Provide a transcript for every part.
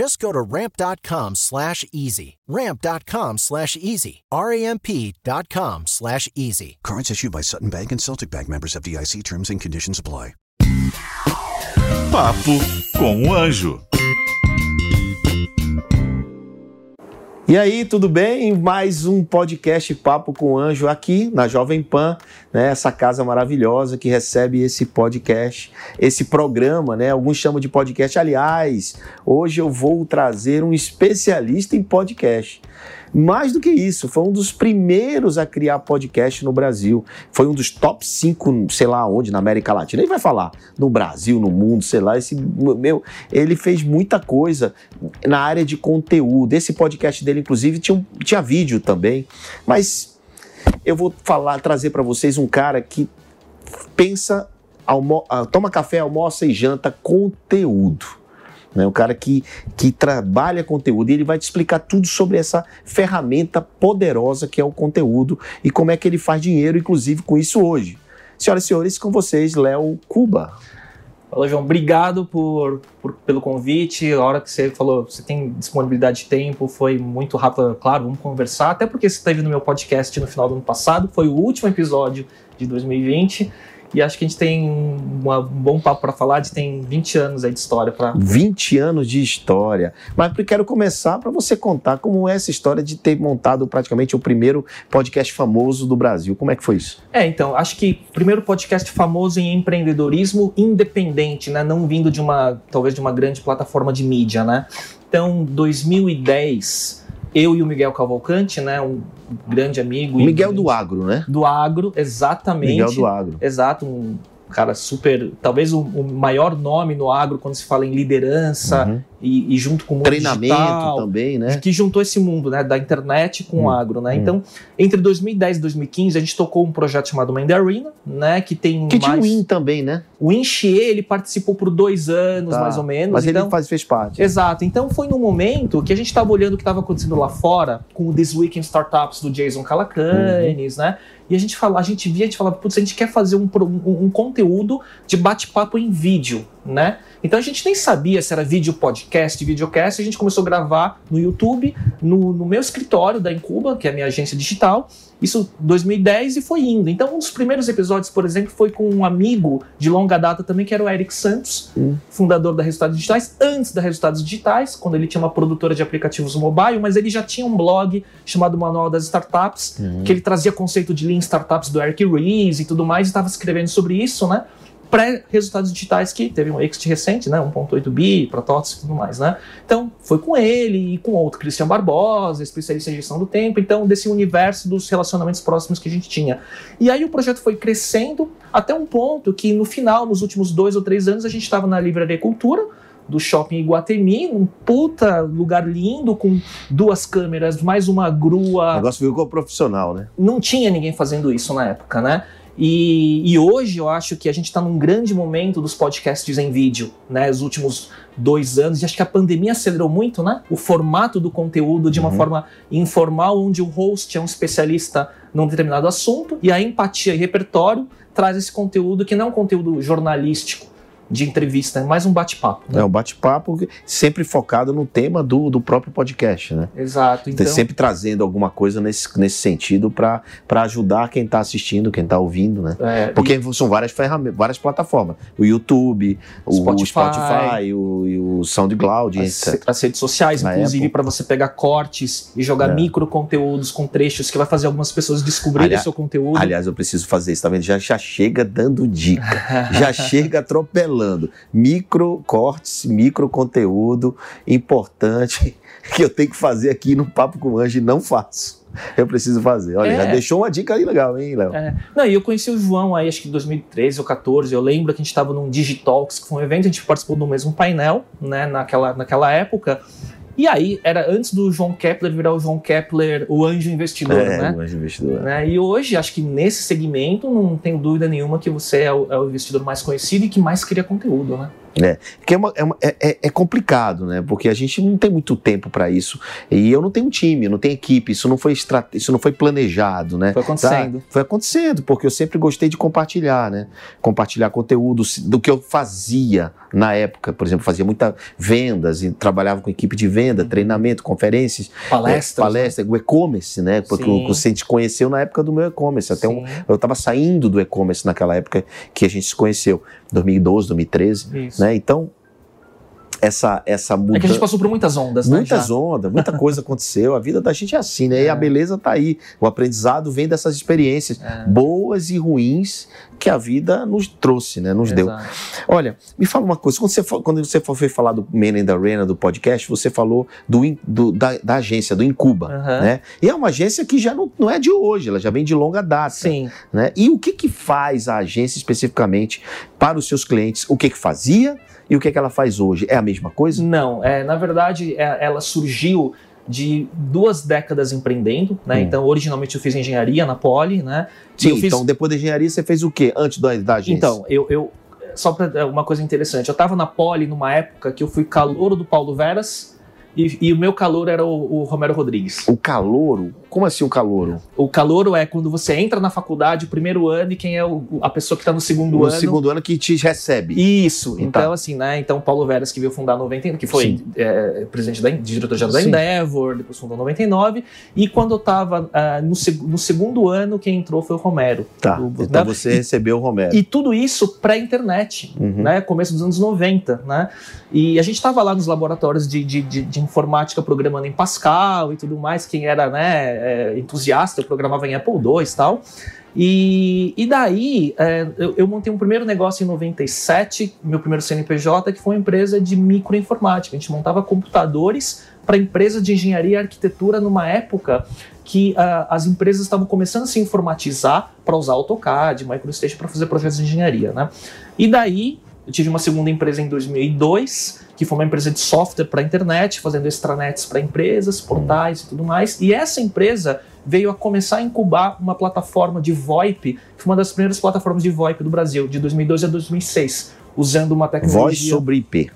Just go to ramp.com slash easy. Ramp.com slash easy. R-A-M-P.com slash easy. Cards issued by Sutton Bank and Celtic Bank members of DIC terms and conditions apply. Papo com o Anjo. E aí, tudo bem? Mais um podcast Papo com Anjo aqui na Jovem Pan, né? Essa casa maravilhosa que recebe esse podcast, esse programa, né? Alguns chamam de podcast. Aliás, hoje eu vou trazer um especialista em podcast. Mais do que isso, foi um dos primeiros a criar podcast no Brasil. Foi um dos top 5, sei lá onde, na América Latina. Ele vai falar no Brasil, no mundo, sei lá. Esse, meu, ele fez muita coisa na área de conteúdo. Esse podcast dele, inclusive, tinha, tinha vídeo também. Mas eu vou falar, trazer para vocês um cara que pensa, almo toma café, almoça e janta conteúdo né? Um cara que, que trabalha conteúdo e ele vai te explicar tudo sobre essa ferramenta poderosa que é o conteúdo e como é que ele faz dinheiro, inclusive, com isso hoje. Senhoras e senhores, com vocês, Léo Cuba. Fala, João. Obrigado por, por, pelo convite. A hora que você falou, você tem disponibilidade de tempo, foi muito rápido. Claro, vamos conversar. Até porque você esteve no meu podcast no final do ano passado. Foi o último episódio de 2020. E acho que a gente tem uma, um bom papo para falar, a gente tem 20 anos aí de história para 20 anos de história. Mas eu quero começar para você contar como é essa história de ter montado praticamente o primeiro podcast famoso do Brasil. Como é que foi isso? É, então, acho que o primeiro podcast famoso em empreendedorismo independente, né, não vindo de uma, talvez de uma grande plataforma de mídia, né? Então, 2010, eu e o Miguel Cavalcante, né, um grande amigo. O Miguel do Agro, né? Do Agro, exatamente. Miguel do Agro. Exato, um cara super, talvez o, o maior nome no agro quando se fala em liderança uhum. E, e, junto com o mundo treinamento digital, também, né? Que juntou esse mundo, né, da internet com hum. o agro, né? Hum. Então, entre 2010 e 2015 a gente tocou um projeto chamado Mind Arena, né, que tem que mais... tinha o Win também, né? O Inchier, ele participou por dois anos, tá. mais ou menos. Mas então, ele faz, fez parte. Exato. Então foi no momento que a gente estava olhando o que estava acontecendo lá fora, com o This Week in Startups do Jason Calacanis, uhum. né? E a gente fala, a gente via, a gente falava, putz, a gente quer fazer um, um, um conteúdo de bate-papo em vídeo, né? Então a gente nem sabia se era vídeo podcast, videocast, a gente começou a gravar no YouTube, no, no meu escritório da Incuba, que é a minha agência digital, isso 2010 e foi indo. Então, um dos primeiros episódios, por exemplo, foi com um amigo de longa data também, que era o Eric Santos, hum. fundador da Resultados Digitais, antes da Resultados Digitais, quando ele tinha uma produtora de aplicativos mobile, mas ele já tinha um blog chamado Manual das Startups, hum. que ele trazia conceito de Lean Startups do Eric Ries e tudo mais, e estava escrevendo sobre isso, né? Pré-resultados digitais que teve um exit recente, né, 1.8 bi, protótipos e tudo mais, né? Então, foi com ele e com outro, Cristian Barbosa, especialista em gestão do tempo, então desse universo dos relacionamentos próximos que a gente tinha. E aí o projeto foi crescendo até um ponto que no final, nos últimos dois ou três anos, a gente estava na Livraria Cultura, do shopping Iguatemi, um puta lugar lindo com duas câmeras, mais uma grua. O negócio ficou profissional, né? Não tinha ninguém fazendo isso na época, né? E, e, hoje eu acho que a gente está num grande momento dos podcasts em vídeo, né? Os últimos dois anos, e acho que a pandemia acelerou muito, né? O formato do conteúdo de uma uhum. forma informal, onde o host é um especialista num determinado assunto, e a empatia e repertório traz esse conteúdo que não é um conteúdo jornalístico, de entrevista, é mais um bate-papo. Né? É um bate-papo sempre focado no tema do, do próprio podcast, né? Exato. Então... Sempre trazendo alguma coisa nesse, nesse sentido para ajudar quem está assistindo, quem está ouvindo, né? É, Porque e... são várias ferramentas, várias plataformas. O YouTube, Spotify. o Spotify, o, o SoundCloud, as, as redes sociais, inclusive para você pegar cortes e jogar é. micro conteúdos com trechos que vai fazer algumas pessoas descobrirem o seu conteúdo. Aliás, eu preciso fazer isso, tá vendo? Já, já chega dando dica, já chega atropelando falando. Micro cortes, micro conteúdo importante que eu tenho que fazer aqui no Papo com o Anjo e não faço. Eu preciso fazer. Olha, é. já deixou uma dica aí legal, hein, Léo? É. Não, e eu conheci o João aí, acho que em 2013 ou 14. Eu lembro que a gente estava num Digitalks, que foi um evento, a gente participou do mesmo painel, né, naquela, naquela época. E aí, era antes do João Kepler virar o João Kepler, o anjo investidor, é, né? o anjo investidor. Né? E hoje, acho que nesse segmento, não tenho dúvida nenhuma que você é o, é o investidor mais conhecido e que mais cria conteúdo, né? É, que é, uma, é, uma, é, é, complicado, né? Porque a gente não tem muito tempo para isso. E eu não tenho um time, não tenho equipe, isso não foi estrate... isso não foi planejado, né? Foi acontecendo. Tá? Foi acontecendo, porque eu sempre gostei de compartilhar, né? Compartilhar conteúdo do que eu fazia na época. Por exemplo, fazia muita vendas e trabalhava com equipe de venda, treinamento, conferências, palestras, é, palestra, né? o e-commerce, né? Porque Sim. o, você te conheceu na época do meu e-commerce. Até um, eu estava saindo do e-commerce naquela época que a gente se conheceu, 2012, 2013. Isso. Né? Então, essa, essa mudança. É que a gente passou por muitas ondas, né? Muitas já. ondas, muita coisa aconteceu. A vida da gente é assim, né? É. E a é. beleza tá aí. O aprendizado vem dessas experiências é. boas e ruins que a vida nos trouxe, né? Nos Exato. deu. Olha, me fala uma coisa. Quando você, quando você foi falar do Men in the Arena, do podcast, você falou do, do da, da, agência, do Incuba, uhum. né? E é uma agência que já não, não é de hoje, ela já vem de longa data. Sim. Né? E o que que faz a agência especificamente para os seus clientes? O que que fazia e o que, que ela faz hoje? É a mesma coisa? Não, é, na verdade é, ela surgiu de duas décadas empreendendo, né? Hum. Então, originalmente eu fiz engenharia na Poli, né? Sim, fiz... então depois da engenharia você fez o quê antes da, da agência? Então, eu, eu só para uma coisa interessante, eu estava na Poli numa época que eu fui calouro do Paulo Veras, e, e, o meu calor era o, o, Romero Rodrigues. O calouro? Como assim o calouro? O calouro é quando você entra na faculdade, o primeiro ano, e quem é o, a pessoa que está no segundo no ano. No segundo ano que te recebe. Isso. Então, então assim, né? Então, Paulo Veras, que veio fundar 90, que foi é, presidente da diretor-geral da Endeavor, depois fundou 99. E quando eu estava uh, ah, no, no, segundo ano, quem entrou foi o Romero. Tá. O, então né? você e, recebeu o Romero. E tudo isso pré-internet, uhum. né? Começo dos anos 90, né? E a gente estava lá nos laboratórios de, de, de, de, informática programando em Pascal e tudo mais. Quem era né, é, entusiasta, eu programava em Apple II e tal. E, e daí é, eu, eu, montei um primeiro negócio em 97, meu primeiro CNPJ, que foi uma empresa de microinformática. A gente montava computadores para empresas de engenharia e arquitetura numa época que uh, as empresas estavam começando a se informatizar para usar AutoCAD, MicroStation para fazer projetos de engenharia. Né? E daí eu tive uma segunda empresa em 2002, que foi uma empresa de software para a internet, fazendo extranets para empresas, portais e tudo mais. E essa empresa veio a começar a incubar uma plataforma de VoIP, que foi uma das primeiras plataformas de VoIP do Brasil, de 2002 a 2006, usando uma tecnologia... Voz sobre IP.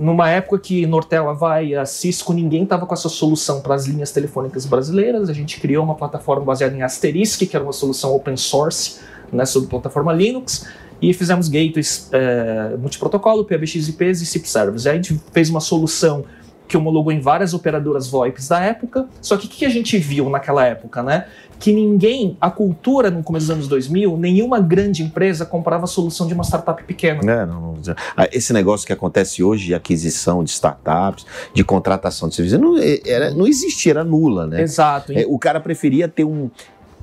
Numa época que Nortel, Havaí, a Cisco, ninguém estava com essa solução para as linhas telefônicas brasileiras, a gente criou uma plataforma baseada em Asterisk, que era uma solução open source, né, sobre plataforma Linux, e fizemos gateways é, multiprotocolo, PBX-IPs e SIP servers. Aí a gente fez uma solução que homologou em várias operadoras VoIPs da época. Só que o que a gente viu naquela época, né? Que ninguém, a cultura no começo dos anos 2000, nenhuma grande empresa comprava a solução de uma startup pequena. É, não, não, ah, esse negócio que acontece hoje de aquisição de startups, de contratação de serviços, não, é, era, não existia, era nula, né? Exato. É, o cara preferia ter um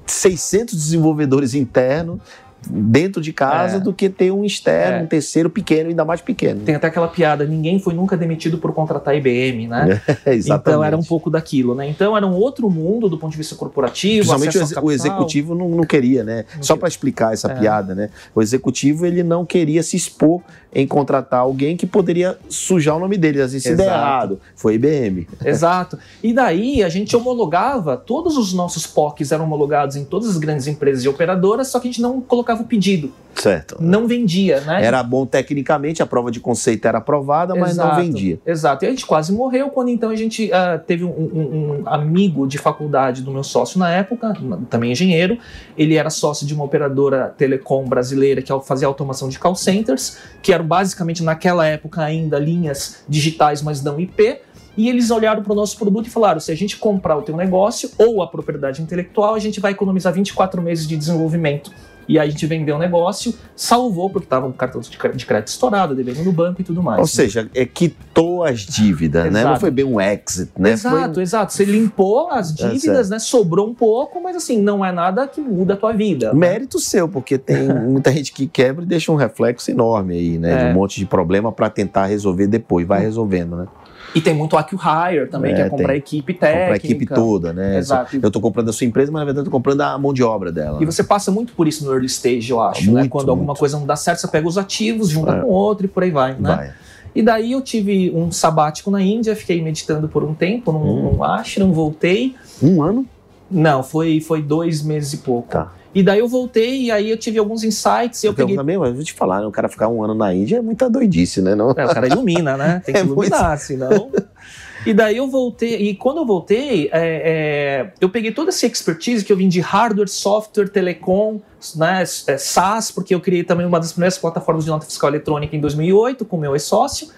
600 desenvolvedores internos dentro de casa é. do que ter um externo, é. um terceiro pequeno, ainda mais pequeno. Tem até aquela piada, ninguém foi nunca demitido por contratar IBM, né? É, exatamente. Então era um pouco daquilo, né? Então era um outro mundo do ponto de vista corporativo. Principalmente o, o, executivo não, não queria, né? Não Só para explicar essa é. piada, né? O executivo ele não queria se expor em contratar alguém que poderia sujar o nome dele. Às vezes, se der errado, foi IBM. Exato. E daí a gente homologava, todos os nossos POCs eram homologados em todas as grandes empresas e operadoras, só que a gente não colocava colocava o pedido. Certo. Não vendia, né? Era bom tecnicamente, a prova de conceito era aprovada, mas não Exato, vendia. Exato. E a gente quase morreu quando então a gente ah, teve um, um- um amigo de faculdade do meu sócio na época, também engenheiro. Ele era sócio de uma operadora telecom brasileira que fazia automação de call centers, que eram basicamente naquela época ainda linhas digitais, mas não IP. E eles olharam para o nosso produto e falaram: se a gente comprar o teu negócio ou a propriedade intelectual, a gente vai economizar 24 meses de desenvolvimento. E aí a gente vendeu o negócio, salvou, porque estava o cartão de de crédito estourado, devendo no banco e tudo mais. Ou seja, é, quitou as dívidas, né? Não foi bem um exit, né? Exato, Foi- exato. Você limpou as dívidas, certo. né? Sobrou um pouco, mas assim, não é nada que muda a tua vida. né? Mérito seu, porque tem muita gente que quebra e deixa um reflexo enorme aí, né? De É. um monte de problema para tentar resolver depois. Vai resolvendo, né? E tem muito acqui-hire também, É, que é comprar tem. a equipe técnica. Comprar a equipe toda, né? Exato. Eu tô comprando a sua empresa, mas na verdade eu tô comprando a mão de obra dela. E você passa muito por isso no early stage, eu acho, né? Muito, Quando alguma muito. coisa não dá certo, você pega os ativos, junta É. com outro e por aí vai, né? Vai. E daí eu tive um sabático na Índia, fiquei meditando por um tempo num, Hum. num ashram, voltei. Um ano? Não, foi, foi dois meses e pouco. Tá. E daí eu voltei e aí eu tive alguns insights e eu peguei... também, mas vou te falar, né? o cara ficar um ano na Índia é muita doidice, né? Não? É, o cara ilumina, né? Tem que É muito- iluminar, senão. E daí eu voltei, e quando eu voltei, é, é, eu peguei toda essa expertise que eu vim de hardware, software, telecom, né, é, SaaS, porque eu criei também uma das primeiras plataformas de nota fiscal eletrônica em 2008 com meu ex-sócio,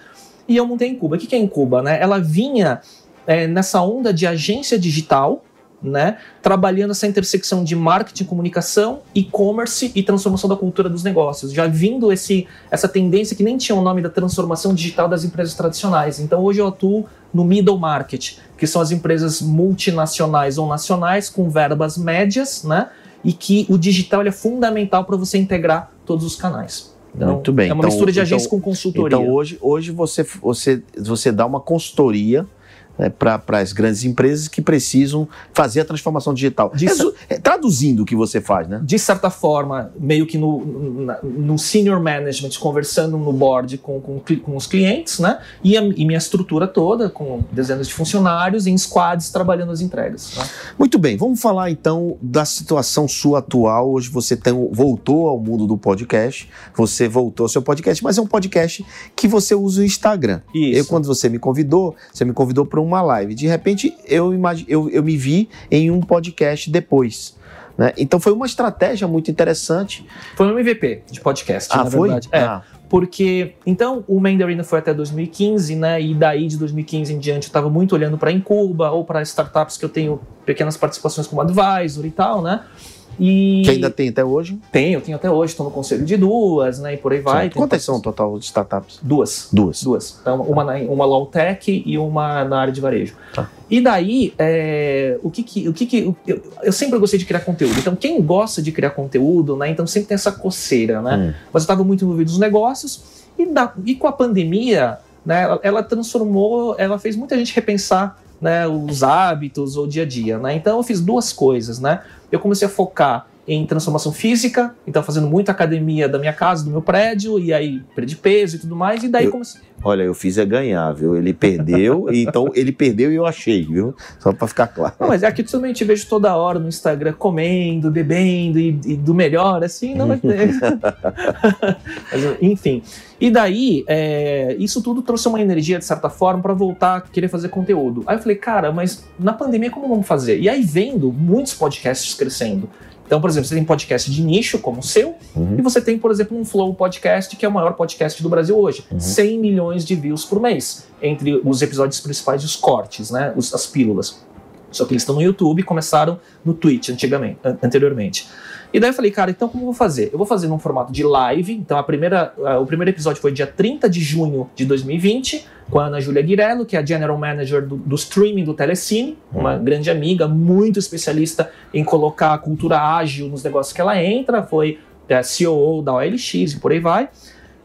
e eu montei em Cuba. O que que é em Cuba? Né? Ela vinha é, nessa onda de agência digital, né, trabalhando essa intersecção de marketing, comunicação, e-commerce e transformação da cultura dos negócios. Já vindo esse, essa tendência que nem tinha o nome da transformação digital das empresas tradicionais. Então hoje eu atuo no middle market, que são as empresas multinacionais ou nacionais com verbas médias, né, e que o digital é fundamental para você integrar todos os canais. Então, Muito bem. É uma Então- mistura de agência então- com consultoria. Então hoje, hoje você, você, você dá uma consultoria né, para as grandes empresas que precisam fazer a transformação digital. De- é, traduzindo o que você faz, né? de certa forma, meio que no, no senior management, conversando no board com, com, com os clientes, né? E, a, e minha estrutura toda, com dezenas de funcionários, em squads, trabalhando as entregas. né? Muito bem, vamos falar então da situação sua atual. Hoje você tem, voltou ao mundo do podcast, você voltou ao seu podcast, mas é um podcast que você usa o Instagram. Isso. Eu, quando você me convidou, você me convidou para uma live. De repente, eu, imagi- eu, eu me vi em um podcast depois. Né? Então foi uma estratégia muito interessante. Foi um MVP de podcast, ah, na foi? verdade. É. Ah, Porque, então, o Mandarin foi até 2015, né? E daí, de 2015 em diante, eu estava muito olhando para Incuba ou para startups que eu tenho pequenas participações como advisor e tal, né? E que ainda tem até hoje. tenho, tenho até hoje, estou no conselho de duas, né? E por aí vai. Quantas são o total de startups? Duas. Duas. Duas. Então, uma, na, uma low tech e uma na área de varejo. Tá. E daí, é, o que que. O que, que eu, eu sempre gostei de criar conteúdo. Então, quem gosta de criar conteúdo, né? Então sempre tem essa coceira, né? Hum. Mas eu estava muito envolvido nos negócios. E, da- e com a pandemia, né? Ela, ela transformou, ela fez muita gente repensar né, os hábitos, o dia a dia, né? Então eu fiz duas coisas, né? Eu comecei a focar em transformação física, então fazendo muita academia da minha casa, do meu prédio, e aí perdi peso e tudo mais, e daí Eu- comecei. Olha, eu fiz é ganhar, viu? Ele perdeu, então ele perdeu e eu achei, viu? Só para ficar claro. Não, mas é que também te vejo toda hora no Instagram comendo, bebendo e, e do melhor, assim, não vai ter. Mas, enfim. E daí, é, isso tudo trouxe uma energia, de certa forma, para voltar a querer fazer conteúdo. Aí eu falei, cara, mas na pandemia como vamos fazer? E aí vendo muitos podcasts crescendo. Então, por exemplo, você tem podcast de nicho, como o seu, Uhum. e você tem, por exemplo, um Flow Podcast, que é o maior podcast do Brasil hoje. 100 milhões de views por mês, entre os episódios principais e os cortes, né? Os- as pílulas. Só que eles estão no YouTube e começaram no Twitch antigamente, an- anteriormente. E daí eu falei, cara, então como eu vou fazer? Eu vou fazer num formato de live. Então a primeira, o primeiro episódio foi dia 30 de junho de 2020, com a Ana Júlia Guirello, que é a General Manager do, do streaming do Telecine, uma grande amiga, muito especialista em colocar a cultura ágil nos negócios que ela entra, foi é, CEO da OLX e por aí vai.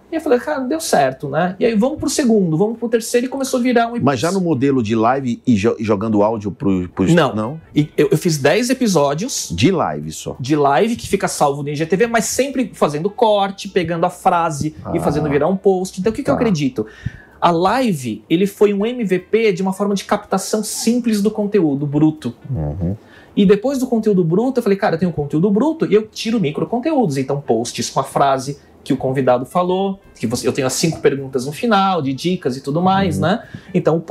E eu falei, cara, deu certo, né? E aí vamos pro segundo, vamos pro terceiro e começou a virar um Mas já no modelo de live e, jo- e jogando áudio pro, pro Não. não? E eu, eu fiz 10 episódios De live só. de live que fica salvo no IGTV, mas sempre fazendo corte, pegando a frase e Ah. fazendo virar um post. Então o que, que eu Tá. acredito? A live, ele foi um MVP de uma forma de captação simples do conteúdo bruto. Uhum. E depois do conteúdo bruto, eu falei, cara, eu tenho conteúdo bruto e eu tiro micro conteúdos. Então, posts com a frase que o convidado falou, que você, eu tenho as cinco perguntas no final, de dicas e tudo mais, né? Então,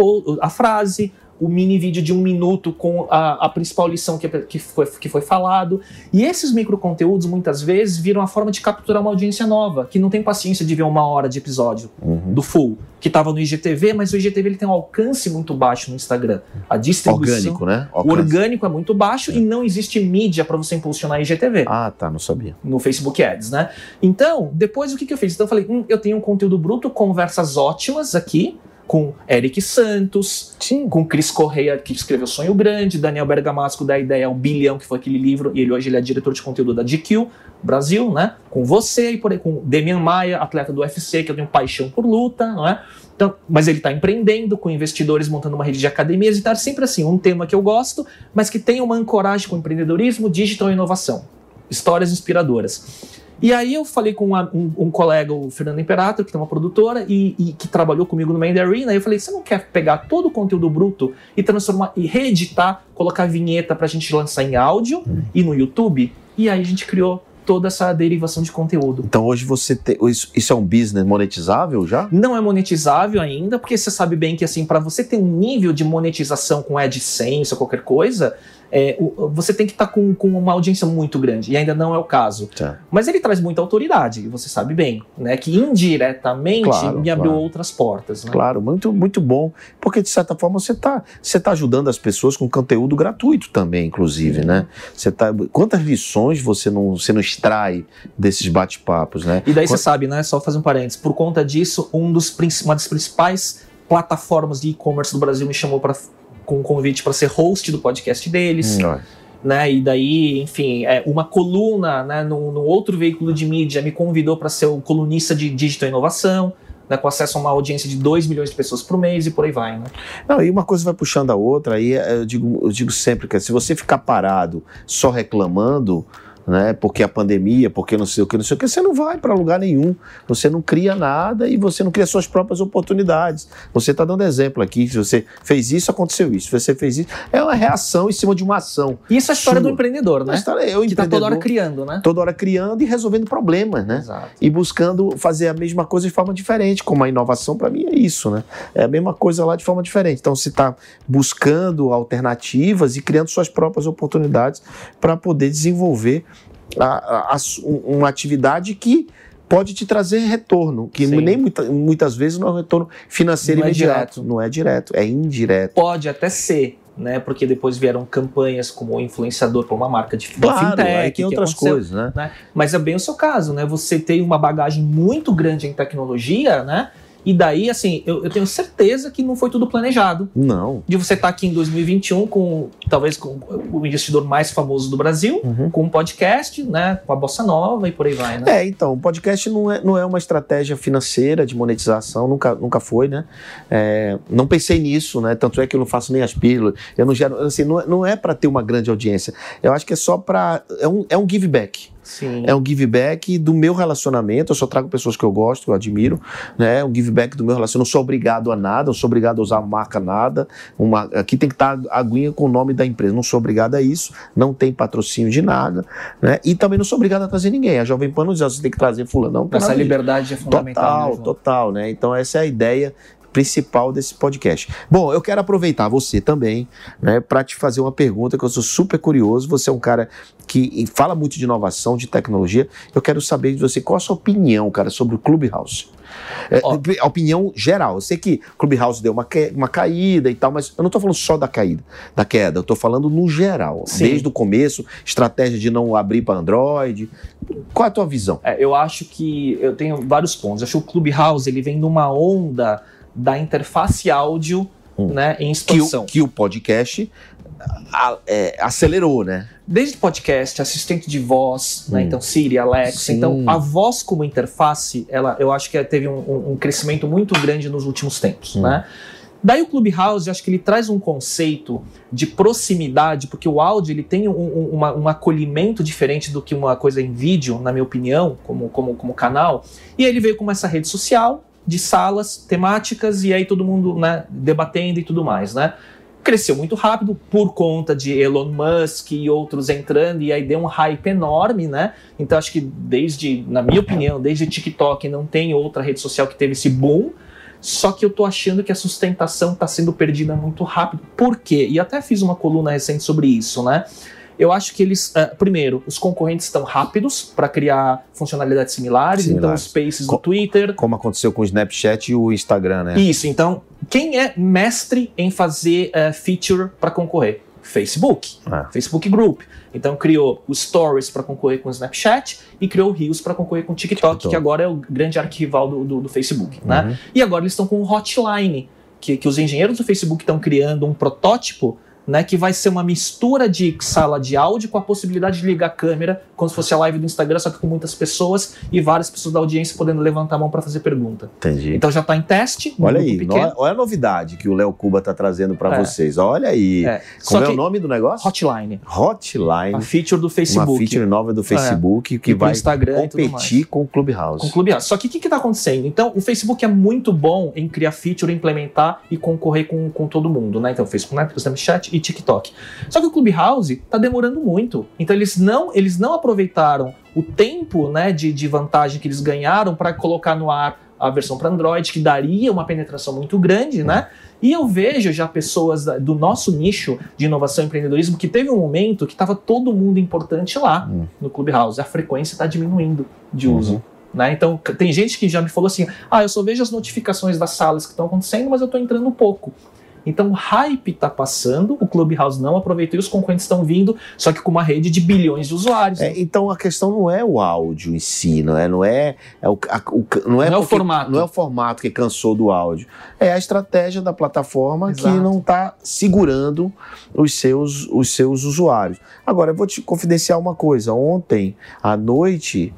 a frase, o mini vídeo de um minuto com a, a principal lição que, que, foi, que foi falado. E esses microconteúdos, muitas vezes, viram a forma de capturar uma audiência nova, que não tem paciência de ver uma hora de episódio Uhum. do full, que estava no IGTV, mas o IGTV ele tem um alcance muito baixo no Instagram. A distribuição. Orgânico, né? O Alcance. orgânico é muito baixo e não existe mídia para você impulsionar IGTV Ah, tá, não sabia. no Facebook Ads, né? Então, depois o que, que eu fiz? Então eu falei, hum, eu tenho um conteúdo bruto, conversas ótimas aqui com Eric Santos, Sim. com Cris Correia, que escreveu Sonho Grande, Daniel Bergamasco da Ideia, o Bilhão, que foi aquele livro, e ele hoje ele é diretor de conteúdo da GQ Brasil, né? Com você e por aí, com Demian Maia, atleta do UFC, que eu tenho paixão por luta, não é? Então, mas ele está empreendendo com investidores, montando uma rede de academias e tá sempre assim, um tema que eu gosto, mas que tem uma ancoragem com empreendedorismo, digital e inovação. Histórias inspiradoras. E aí eu falei com uma- um, um colega, o Fernando Imperato, que tem uma produtora e, e que trabalhou comigo no Mandarina, e eu falei, você não quer pegar todo o conteúdo bruto e transformar e reeditar, colocar vinheta pra gente lançar em áudio e no YouTube? E aí a gente criou toda essa derivação de conteúdo. Então hoje você tem. Isso, isso é um business monetizável já? Não é monetizável ainda, porque você sabe bem que assim, para você ter um nível de monetização com AdSense ou qualquer coisa, é, o- você tem que estar com, com uma audiência muito grande, e ainda não é o caso. Tá. Mas ele traz muita autoridade, e você sabe bem, né? Que indiretamente Claro, me abriu claro. outras portas. Né? Claro, muito, muito bom. Porque, de certa forma, você está você tá ajudando as pessoas com conteúdo gratuito também, inclusive, né? Você tá, quantas lições você não, você não extrai desses bate-papos, né? E daí você sabe, né? Só fazer um parênteses. Por conta disso, um dos, uma das principais plataformas de e-commerce do Brasil me chamou para com um convite para ser host do podcast deles. Hum, né? E daí, enfim, é, uma coluna, né, no, no outro veículo de mídia me convidou para ser o colunista de digital inovação, né, com acesso a uma audiência de 2 milhões de pessoas por mês e por aí vai, né? Não, e uma coisa vai puxando a outra, aí é, eu digo, eu digo sempre que se você ficar parado só reclamando, né, porque a pandemia, porque não sei o que, não sei o que, você não vai para lugar nenhum, você não cria nada e você não cria suas próprias oportunidades. Você está dando exemplo aqui, se você fez isso, aconteceu isso, se você fez isso, é uma reação em cima de uma ação. E isso é a história Sua. do empreendedor, né? Mas tá, eu, Que tá toda hora criando, né? toda hora criando e resolvendo problemas, né? Exato. e buscando fazer a mesma coisa de forma diferente, como a inovação para mim é isso, né? É a mesma coisa lá de forma diferente. Então você está buscando alternativas e criando suas próprias oportunidades para poder desenvolver a- a- um- uma atividade que pode te trazer retorno, que Sim. nem muita- muitas vezes não é um retorno financeiro Não é imediato, direto. não é direto, é indireto. Pode até ser, né? Porque depois vieram campanhas como influenciador para uma marca de Claro, fintech. aí tem que outras coisas, né? né? Mas é bem o seu caso, né? Você tem uma bagagem muito grande em tecnologia, né? E daí, assim, eu, eu tenho certeza que não foi tudo planejado. Não. De você estar aqui em 2021 com, talvez, com o investidor mais famoso do Brasil, Uhum. com um podcast, né? Com a Bossa Nova e por aí vai, né? É, então, o podcast não é, não é uma estratégia financeira de monetização, nunca, nunca foi, né? É, não pensei nisso, né? Tanto é que eu não faço nem as pílulas, eu não gero, assim, não, é- não é para ter uma grande audiência. Eu acho que é só para é um, é um give back. Sim. É um give back do meu relacionamento. Eu só trago pessoas que eu gosto, que eu admiro, né? É um give back do meu relacionamento. Eu não sou obrigado a nada, não sou obrigado a usar marca nada. Uma, aqui tem que estar a aguinha com o nome da empresa. Não sou obrigado a isso, não tem patrocínio de nada, né? E também não sou obrigado a trazer ninguém. A Jovem Pan não diz, "Ah, você tem que trazer fulano, não. Essa liberdade é fundamental. né, Total, João? total, né? Então essa é a ideia principal desse podcast. Bom, eu quero aproveitar você também, né, para te fazer uma pergunta que eu sou super curioso. Você é um cara que fala muito de inovação, de tecnologia. Eu quero saber de você qual a sua opinião, cara, sobre o Clubhouse. É, a opinião geral. Eu sei que Clubhouse deu uma, que- uma caída e tal, mas eu não tô falando só da caída, da queda. Eu tô falando no geral. Sim. Desde o começo, estratégia de não abrir para Android. Qual é a tua visão? É, eu acho que eu tenho vários pontos. Eu acho que o Clubhouse ele vem numa onda da interface áudio, Hum. né, em Que o, expansão. que o podcast a- é, acelerou, né? Desde podcast, assistente de voz, né, Hum. então Siri, Alexa. Sim. Então, a voz como interface, ela, eu acho que teve um, um- crescimento muito grande nos últimos tempos, Hum. né? Daí o Clubhouse, acho que ele traz um conceito de proximidade, porque o áudio ele tem um, um- uma- um acolhimento diferente do que uma coisa em vídeo, na minha opinião, como, como, como canal. E aí ele veio com essa rede social de salas temáticas e aí todo mundo né, debatendo e tudo mais, né? cresceu muito rápido por conta de Elon Musk e outros entrando, e aí deu um hype enorme, né? Então acho que desde, na minha opinião, desde TikTok não tem outra rede social que teve esse boom. Só que eu tô achando que a sustentação está sendo perdida muito rápido. Por quê? E até fiz uma coluna recente sobre isso, né? Eu acho que eles, uh, primeiro, os concorrentes estão rápidos para criar funcionalidades similares, Similares. então os Spaces Co- do Twitter, Como aconteceu com o Snapchat e o Instagram, né? isso, então, quem é mestre em fazer eh, feature para concorrer? Facebook, Ah. Facebook Group. Então criou o Stories para concorrer com o Snapchat e criou o Reels para concorrer com o TikTok, TikTok. que agora é o grande arquival do, do, do Facebook, né? Uhum. E agora eles estão com o Hotline, que, que os engenheiros do Facebook estão criando um protótipo né, que vai ser uma mistura de sala de áudio com a possibilidade de ligar a câmera, como se fosse a live do Instagram, só que com muitas pessoas e várias pessoas da audiência podendo levantar a mão para fazer pergunta. Entendi. Então já está em teste. Olha aí, pequeno. olha a novidade que o Léo Cuba tá trazendo para É. vocês. Olha aí. É. Como é o nome do negócio? Hotline, Hotline. a feature do Uma Facebook, É. feature nova do Facebook que E vai Instagram competir com o Clubhouse. com o Clubhouse. Só que o que está acontecendo? Então, o Facebook é muito bom em criar feature, implementar e concorrer com, com todo mundo, né? Então, Facebook, Snapchat e TikTok. Só que o Clubhouse está demorando muito. Então, eles não, eles não aproveitaram o tempo né, de, de vantagem que eles ganharam para colocar no ar a versão para Android, que daria uma penetração muito grande, né? E eu vejo já pessoas do nosso nicho de inovação e empreendedorismo que teve um momento que estava todo mundo importante lá Hum. no Clubhouse. A frequência está diminuindo de Uhum. uso. Né? Então, tem gente que já me falou assim: ah, eu só vejo as notificações das salas que estão acontecendo, mas eu estou entrando pouco. Então, o hype está passando, o Clubhouse não aproveitou e os concorrentes estão vindo, só que com uma rede de bilhões de usuários. É, então a questão não é o áudio em si, não é, não é, é o, a- o- não é, Não é o formato. não é o formato que cansou do áudio, é a estratégia da plataforma que Exato. não está segurando os seus, os seus usuários. Agora eu vou te confidenciar uma coisa. Ontem à noite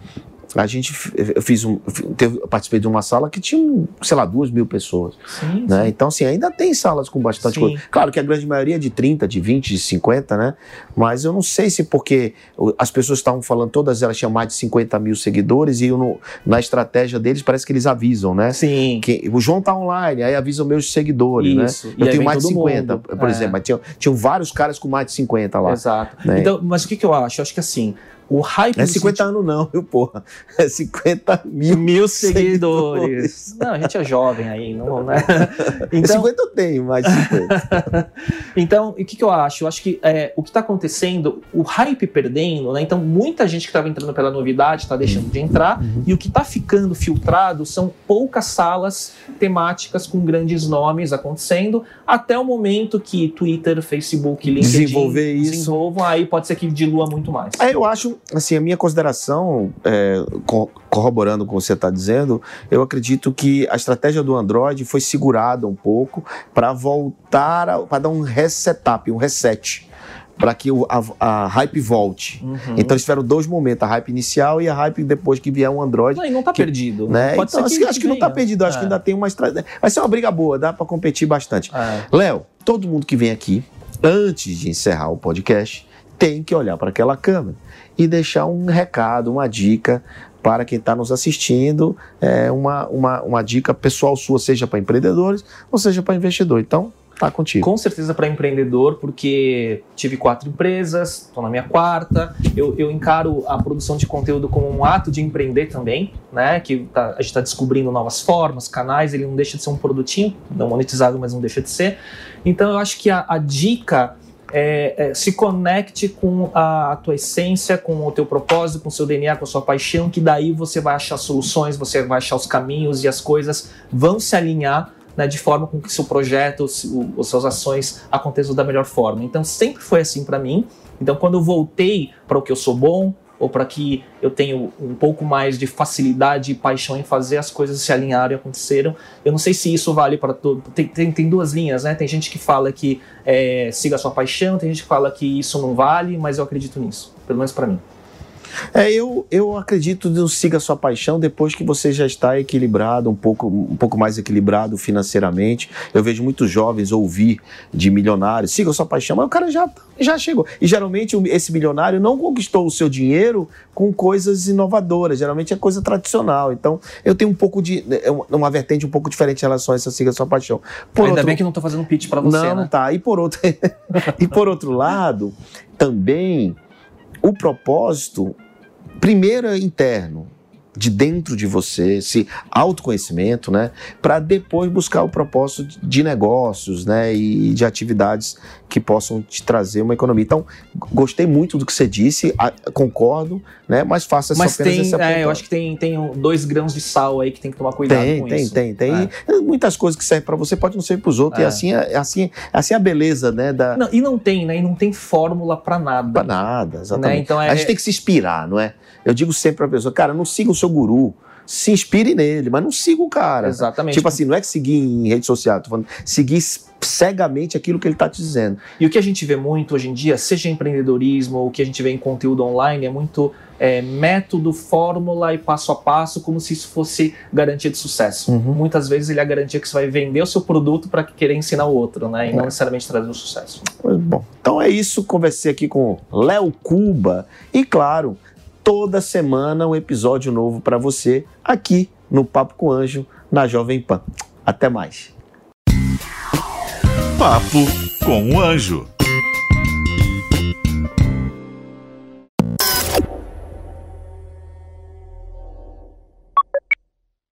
a gente eu fiz um, eu participei de uma sala que tinha, sei lá, duas mil pessoas. Sim, né? sim. Então, assim, ainda tem salas com bastante Sim. coisa. Claro que a grande maioria é de 30, de 20, de 50, né? Mas eu não sei se porque as pessoas estavam falando, todas elas tinham mais de 50 mil seguidores, e não- na estratégia deles parece que eles avisam, né? Sim. Que, o João tá online, aí avisam meus seguidores, Isso. né? E Eu aí tenho mais de todo 50, mundo. por É. exemplo, mas tinham, tinham vários caras com mais de 50 lá. Exato. né? Então, mas o que, que eu acho? Eu acho que assim, o hype. Não é no 50 anos, não, viu, porra? É 50 mil. mil seguidores. seguidores. Não, a gente é jovem aí, não, né? Então, Então, 50 eu tenho, mais de 50. então, o que, que eu acho? Eu acho que é, o que está acontecendo, o hype perdendo, né? Então, muita gente que estava entrando pela novidade está deixando de entrar, e o que está ficando filtrado são poucas salas temáticas com grandes nomes acontecendo, até o momento que Twitter, Facebook, LinkedIn Desenvolver isso. desenvolvam, aí pode ser que dilua muito mais. É, eu acho, assim, a minha consideração, é, co- corroborando com o que você está dizendo, eu acredito que a estratégia do Android foi segurada um pouco para voltar, para dar um resetup, um reset, para que a, a hype volte. Uhum. Então eles tiveram dois momentos, a hype inicial e a hype depois que vier um Android. Não, e não tá que- perdido. Né? Pode então, ser assim, acho que não está perdido, acho É. que ainda tem uma estratégia. Vai ser uma briga boa, dá para competir bastante. É. Léo, todo mundo que vem aqui, antes de encerrar o podcast, tem que olhar para aquela câmera e deixar um recado, uma dica para quem está nos assistindo, é uma, uma, uma dica pessoal sua, seja para empreendedores ou seja para investidor. Então, tá contigo. Com certeza para empreendedor, porque tive quatro empresas, estou na minha quarta. Eu, eu encaro a produção de conteúdo como um ato de empreender também, né? Que tá- a gente está descobrindo novas formas, canais. Ele não deixa de ser um produtinho, não monetizado, mas não deixa de ser. Então eu acho que a, a dica é, é, se conecte com a, a tua essência, com o teu propósito, com o seu DNA, com a sua paixão, que daí você vai achar soluções, você vai achar os caminhos e as coisas vão se alinhar né, de forma com que seu projeto, o- as suas ações aconteçam da melhor forma. Então sempre foi assim para mim. Então quando eu voltei para o que eu sou bom ou para que eu tenho um pouco mais de facilidade e paixão em fazer as coisas se alinharam e aconteceram. Eu não sei se isso vale para todo. Tem, tem, tem duas linhas, né? Tem gente que fala que é, siga a sua paixão, tem gente que fala que isso não vale, mas eu acredito nisso, pelo menos para mim. É, eu, eu acredito no siga sua paixão depois que você já está equilibrado, um pouco, um pouco mais equilibrado financeiramente. Eu vejo muitos jovens ouvir de milionários, siga sua paixão, mas o cara já, já chegou. E geralmente esse milionário não conquistou o seu dinheiro com coisas inovadoras, geralmente é coisa tradicional. Então eu tenho um pouco de. É uma vertente um pouco diferente em relação a essa siga sua paixão. Por Ainda outro... bem que não estou fazendo pitch para você. Não, né? não tá. E por outro, e por outro lado, também o propósito, primeiro é interno, de dentro de você, esse autoconhecimento, né, para depois buscar o propósito de negócios, né, e de atividades que possam te trazer uma economia. Então, gostei muito do que você disse, concordo, né, mas faça mas tem, é, eu acho que tem, tem dois grãos de sal aí que tem que tomar cuidado tem, com tem, isso. Tem, tem, tem. É. Muitas coisas que servem para você pode não servir para os outros. É. E assim, é, assim, assim é a beleza, né, da... Não, e não tem, né, e não tem fórmula para nada. Para nada, exatamente. Né? Então, é... A gente tem que se inspirar, não é? Eu digo sempre para a pessoa, cara, não siga o seu guru, se inspire nele, mas não siga o cara. Exatamente. Tipo assim, não é que seguir em rede social, tô falando, seguir cegamente aquilo que ele está te dizendo. E o que a gente vê muito hoje em dia, seja em empreendedorismo, o que a gente vê em conteúdo online, é muito é, método, fórmula e passo a passo, como se isso fosse garantia de sucesso. Uhum. Muitas vezes ele é a garantia que você vai vender o seu produto para querer ensinar o outro, né? E é. não necessariamente trazer o sucesso. Bom, então é isso. Conversei aqui com Léo Cuba e, claro, toda semana um episódio novo para você aqui no Papo com Anjo na Jovem Pan. Até mais. Papo com o Anjo.